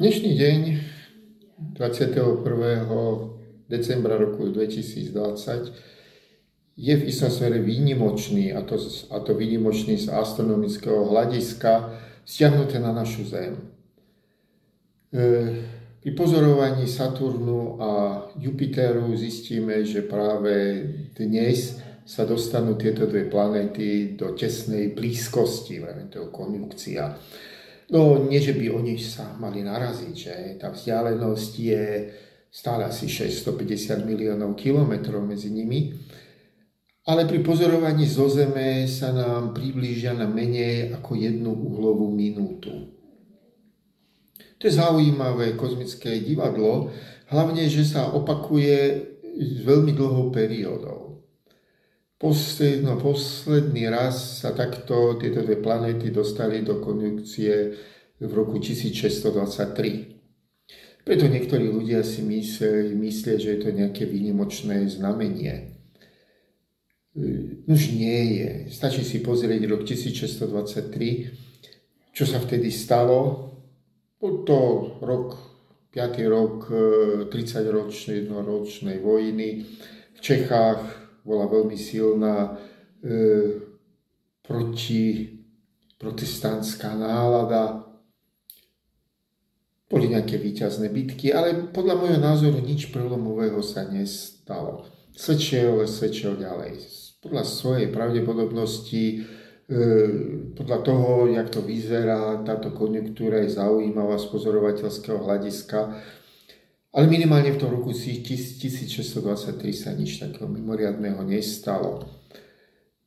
Dnešný deň 21. decembra roku 2020 je v istom smere výnimočný, a to, a to výnimočný z astronomického hľadiska, stiahnuté na našu Zem. E, pri pozorovaní Saturnu a Jupiteru zistíme, že práve dnes sa dostanú tieto dve planéty do tesnej blízkosti, to konjunkcia. No nie, že by oni sa mali naraziť, že tá vzdialenosť je stále asi 650 miliónov kilometrov medzi nimi, ale pri pozorovaní zo Zeme sa nám priblížia na menej ako jednu uhlovú minútu. To je zaujímavé kozmické divadlo, hlavne, že sa opakuje s veľmi dlhou periódou. Posledno, posledný raz sa takto tieto dve planéty dostali do konjunkcie v roku 1623. Preto niektorí ľudia si myslia, myslia že je to nejaké výnimočné znamenie. Už nie je. Stačí si pozrieť rok 1623, čo sa vtedy stalo. Bol to rok, 5. rok 30-ročnej ročnej vojny v Čechách, bola veľmi silná e, proti protestantská nálada. Boli nejaké výťazné bitky, ale podľa môjho názoru nič prelomového sa nestalo. Svedčil, svedčil ďalej. Podľa svojej pravdepodobnosti, e, podľa toho, jak to vyzerá, táto konjunktúra je zaujímavá z pozorovateľského hľadiska, ale minimálne v tom roku 1623 sa nič takého mimoriadného nestalo.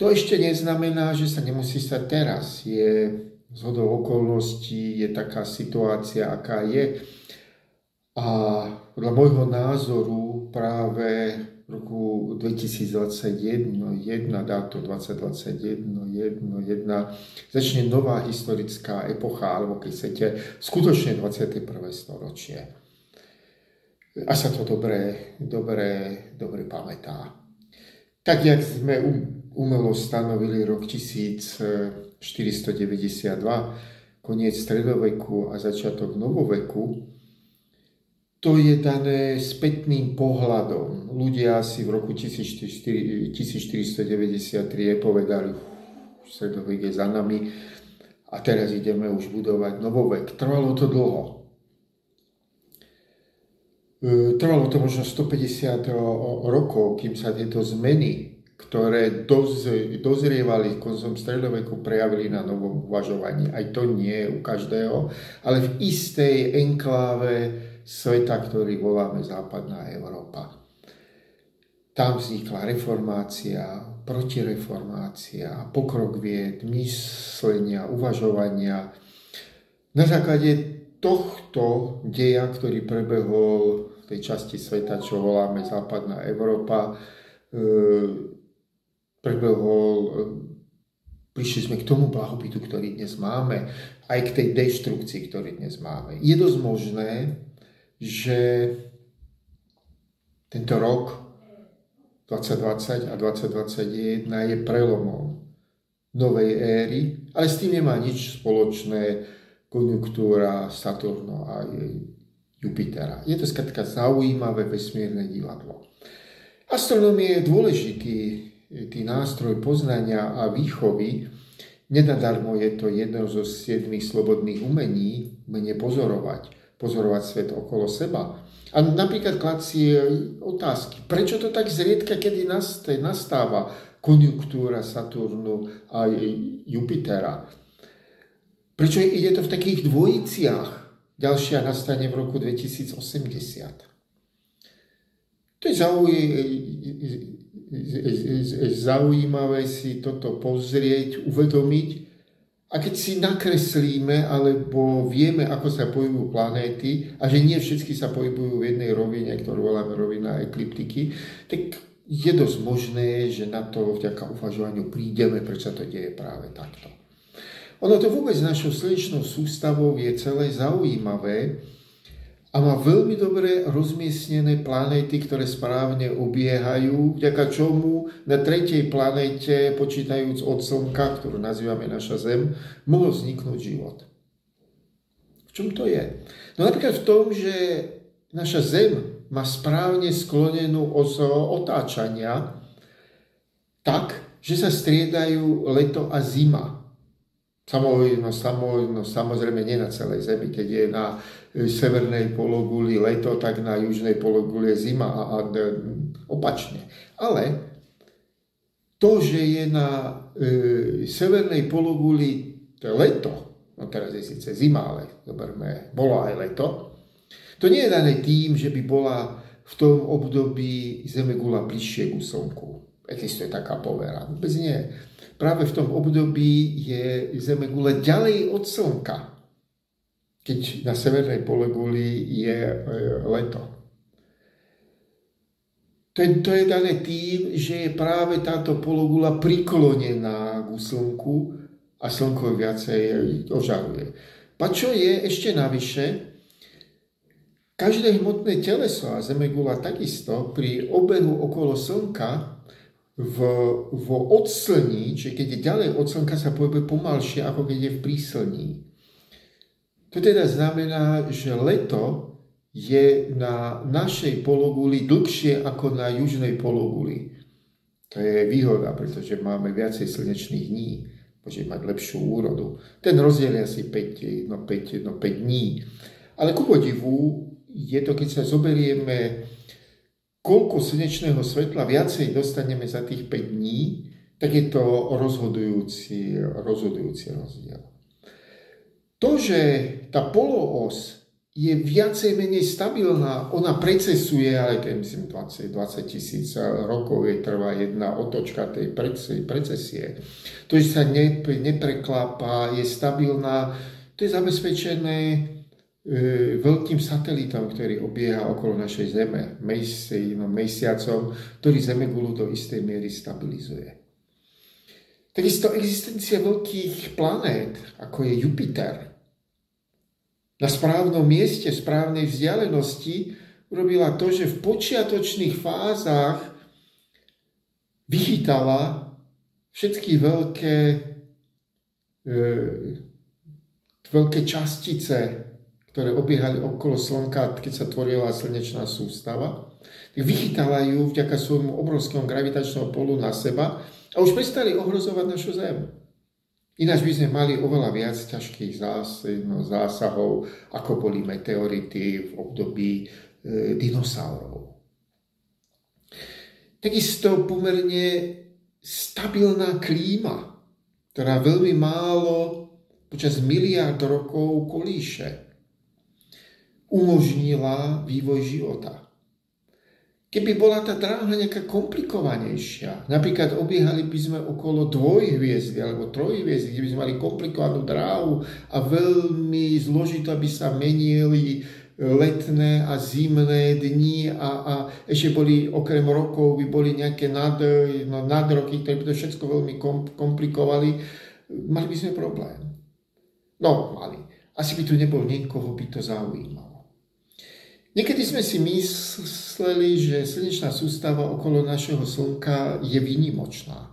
To ešte neznamená, že sa nemusí stať teraz. Je zhodou okolností, je taká situácia, aká je. A podľa môjho názoru práve v roku 2021, 1, dáto 2021, 1, 1, začne nová historická epocha, alebo keď chcete, skutočne 21. storočie a sa to dobre, dobre, dobre pamätá. Tak, jak sme umelo stanovili rok 1492, koniec stredoveku a začiatok novoveku, to je dané spätným pohľadom. Ľudia si v roku 1493 povedali, stredovek je za nami a teraz ideme už budovať novovek. Trvalo to dlho. Trvalo to možno 150 rokov, kým sa tieto zmeny, ktoré dozrievali koncom stredoveku, prejavili na novom uvažovaní. Aj to nie u každého, ale v istej enkláve sveta, ktorý voláme Západná Európa. Tam vznikla reformácia, protireformácia, pokrok vied, myslenia, uvažovania. Na základe tohto deja, ktorý prebehol v tej časti sveta, čo voláme Západná Európa, e, prebehol, e, prišli sme k tomu blahobytu, ktorý dnes máme, aj k tej deštrukcii, ktorý dnes máme. Je dosť možné, že tento rok 2020 a 2021 je prelomom novej éry, ale s tým nemá nič spoločné konjunktúra Saturno a Jupitera. Je to skrátka zaujímavé vesmírne divadlo. Astronomia je dôležitý tý nástroj poznania a výchovy. Nenadarmo je to jedno zo siedmých slobodných umení, umenie pozorovať, pozorovať svet okolo seba. A napríklad kladí otázky, prečo to tak zriedka, kedy nastáva konjunktúra Saturnu a Jupitera Prečo ide to v takých dvojiciach? Ďalšia nastane v roku 2080. To je zaujímavé si toto pozrieť, uvedomiť. A keď si nakreslíme, alebo vieme, ako sa pohybujú planéty, a že nie všetky sa pohybujú v jednej rovine, ktorú voláme rovina ekliptiky, tak je dosť možné, že na to vďaka uvažovaniu prídeme, prečo to deje práve takto. Ono to vôbec našou slnečnou sústavou je celé zaujímavé a má veľmi dobre rozmiestnené planéty, ktoré správne obiehajú, vďaka čomu na tretej planéte, počítajúc od Slnka, ktorú nazývame naša Zem, mohol vzniknúť život. V čom to je? No napríklad v tom, že naša Zem má správne sklonenú os otáčania tak, že sa striedajú leto a zima. Samozrejme, no, samozrejme nie na celej Zemi, keď je na e, severnej pologuli leto, tak na južnej pologuli je zima a, a opačne. Ale to, že je na e, severnej pologuli leto, no teraz je síce zima, ale zoberme, bolo aj leto, to nie je dané tým, že by bola v tom období Zemegula bližšie ku Slnku. Existuje taká povera. Vôbec nie práve v tom období je Zemegule ďalej od Slnka, keď na severnej poleguli je e, leto. To je, dané tým, že je práve táto pologula priklonená k Slnku a Slnko viacej ožaruje. Pa čo je ešte navyše, každé hmotné teleso a Zemegula takisto pri obehu okolo Slnka v, v odslní, čiže keď je ďalej od slnka, sa pohybuje pomalšie, ako keď je v príslní. To teda znamená, že leto je na našej pologuli dlhšie ako na južnej pologuli. To je výhoda, pretože máme viacej slnečných dní, môže mať lepšiu úrodu. Ten rozdiel je asi 5, no 5, no 5 dní. Ale ku podivu je to, keď sa zoberieme koľko slnečného svetla viacej dostaneme za tých 5 dní, tak je to rozhodujúci, rozhodujúci rozdiel. To, že tá poloos je viacej menej stabilná, ona precesuje, ale keď myslím 20, 20 tisíc rokov je trvá jedna otočka tej precesie. To, že sa nepreklápa, je stabilná, to je zabezpečené veľkým satelitom, ktorý obieha okolo našej Zeme, mesi, no, mesiacom, ktorý Zemegulu do istej miery stabilizuje. Takisto existencia veľkých planét, ako je Jupiter, na správnom mieste, správnej vzdialenosti, urobila to, že v počiatočných fázach vychytala všetky veľké, e, veľké častice ktoré obiehali okolo Slnka, keď sa tvorila slnečná sústava, tak vychytala ju vďaka svojmu obrovskému gravitačnému polu na seba a už prestali ohrozovať našu Zem. Ináč by sme mali oveľa viac ťažkých no, zásahov, ako boli meteority v období e, dinosaurov. Takisto pomerne stabilná klíma, ktorá veľmi málo počas miliard rokov kolíše umožnila vývoj života. Keby bola tá dráha nejaká komplikovanejšia, napríklad obiehali by sme okolo dvojhviezdy alebo trojhviezdy, kde by sme mali komplikovanú dráhu a veľmi zložito by sa menili letné a zimné dni a, a ešte boli, okrem rokov, by boli nejaké nad, no, nadroky, ktoré by to všetko veľmi komplikovali, mali by sme problém. No, mali. Asi by tu nebol niekoho, by to zaujímalo. Niekedy sme si mysleli, že slnečná sústava okolo našeho Slnka je výnimočná.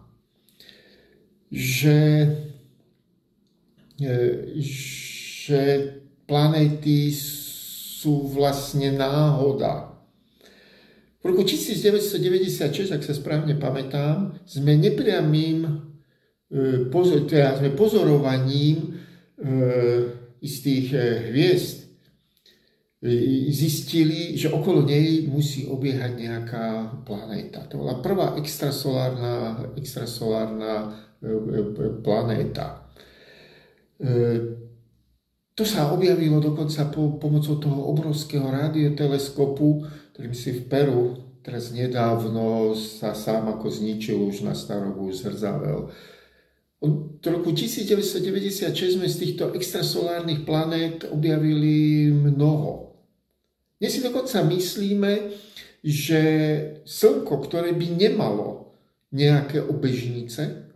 Že, e, že planéty sú vlastne náhoda. V roku 1996, ak sa správne pamätám, sme nepriamým e, teda sme pozorovaním e, istých hviezd zistili, že okolo nej musí obiehať nejaká planéta. To bola prvá extrasolárna, extrasolárna e, e, planéta. E, to sa objavilo dokonca po, pomocou toho obrovského radioteleskopu, ktorý si v Peru teraz nedávno sa sám ako zničil už na starobu zhrzavel. Od roku 1996 sme z týchto extrasolárnych planét objavili mnoho. Dnes si dokonca myslíme, že Slnko, ktoré by nemalo nejaké obežnice,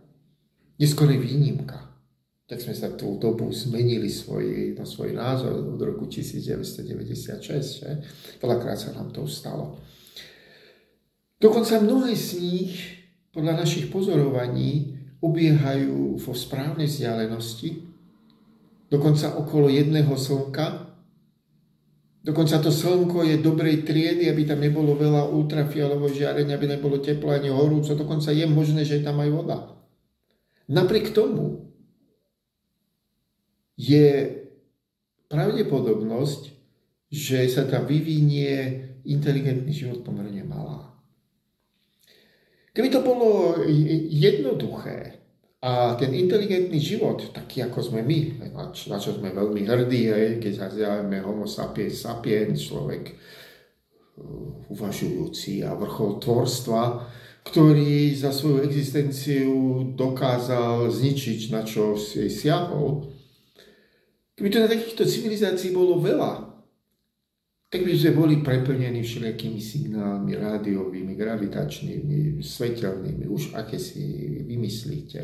je skoro výnimka. Tak sme sa tú dobu zmenili svoj, na svoj názor od roku 1996. Že? Veľakrát sa nám to stalo. Dokonca mnohé z nich podľa našich pozorovaní obiehajú vo správnej vzdialenosti dokonca okolo jedného slnka. Dokonca to slnko je dobrej triedy, aby tam nebolo veľa ultrafialového žiarenia, aby nebolo teplo ani horúco. Dokonca je možné, že je tam aj voda. Napriek tomu je pravdepodobnosť, že sa tam vyvinie inteligentný život pomerne malá. Keby to bolo jednoduché, a ten inteligentný život, taký ako sme my, na čo, na čo sme veľmi hrdí, hej, keď nazývame homo sapiens sapiens, človek uh, uvažujúci a vrchol tvorstva, ktorý za svoju existenciu dokázal zničiť, na čo si siahol. Keby to na takýchto civilizácií bolo veľa, tak by sme boli preplnení všelijakými signálmi rádiovými, gravitačnými, svetelnými, už aké si vymyslíte.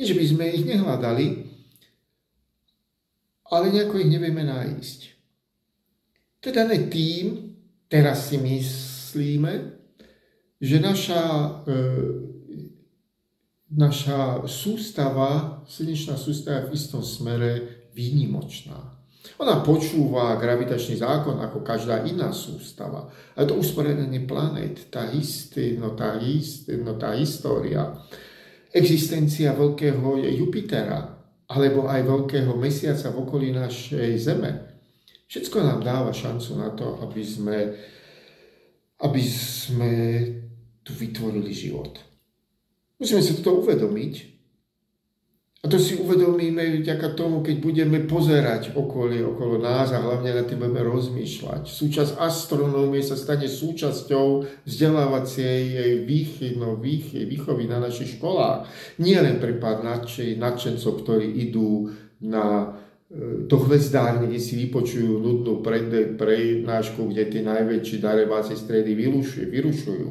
Nie, že by sme ich nehľadali, ale nejako ich nevieme nájsť. Teda ne tým, teraz si myslíme, že naša, e, naša sústava, slnečná sústava je v istom smere výnimočná. Ona počúva gravitačný zákon ako každá iná sústava. A to usporiadanie planét, tá, histy, no tá, hist, no tá história, existencia veľkého Jupitera, alebo aj veľkého mesiaca v okolí našej Zeme, všetko nám dáva šancu na to, aby sme, aby sme tu vytvorili život. Musíme si to uvedomiť, a to si uvedomíme vďaka tomu, keď budeme pozerať okolie okolo nás a hlavne na tým budeme rozmýšľať. Súčasť astronómie sa stane súčasťou vzdelávacej výchy, no, výchy, výchovy na našich školách. Nie len pre pár nadšencov, ktorí idú na e, do hvezdárne, kde si vypočujú nudnú prednášku, kde tie najväčší darebáci stredy vyrušujú.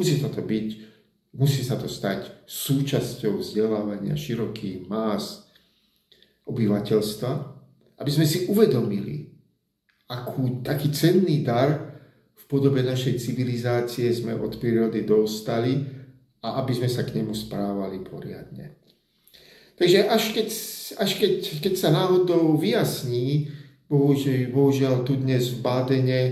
Musí toto byť Musí sa to stať súčasťou vzdelávania širokých más obyvateľstva, aby sme si uvedomili, akú taký cenný dar v podobe našej civilizácie sme od prírody dostali a aby sme sa k nemu správali poriadne. Takže až keď, až keď, keď sa náhodou vyjasní, bohužiaľ, bohužiaľ tu dnes v Bádene,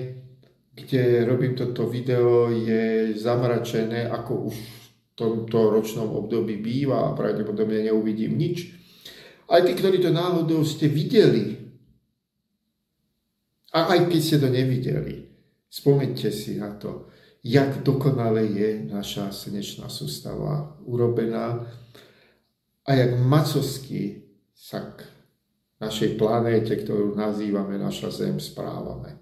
kde robím toto video, je zamračené ako už tomto ročnom období býva a pravdepodobne neuvidím nič. Aj tí, ktorí to náhodou ste videli, a aj keď ste to nevideli, spomeňte si na to, jak dokonale je naša slnečná sústava urobená a jak macovsky sa k našej planéte, ktorú nazývame naša Zem, správame.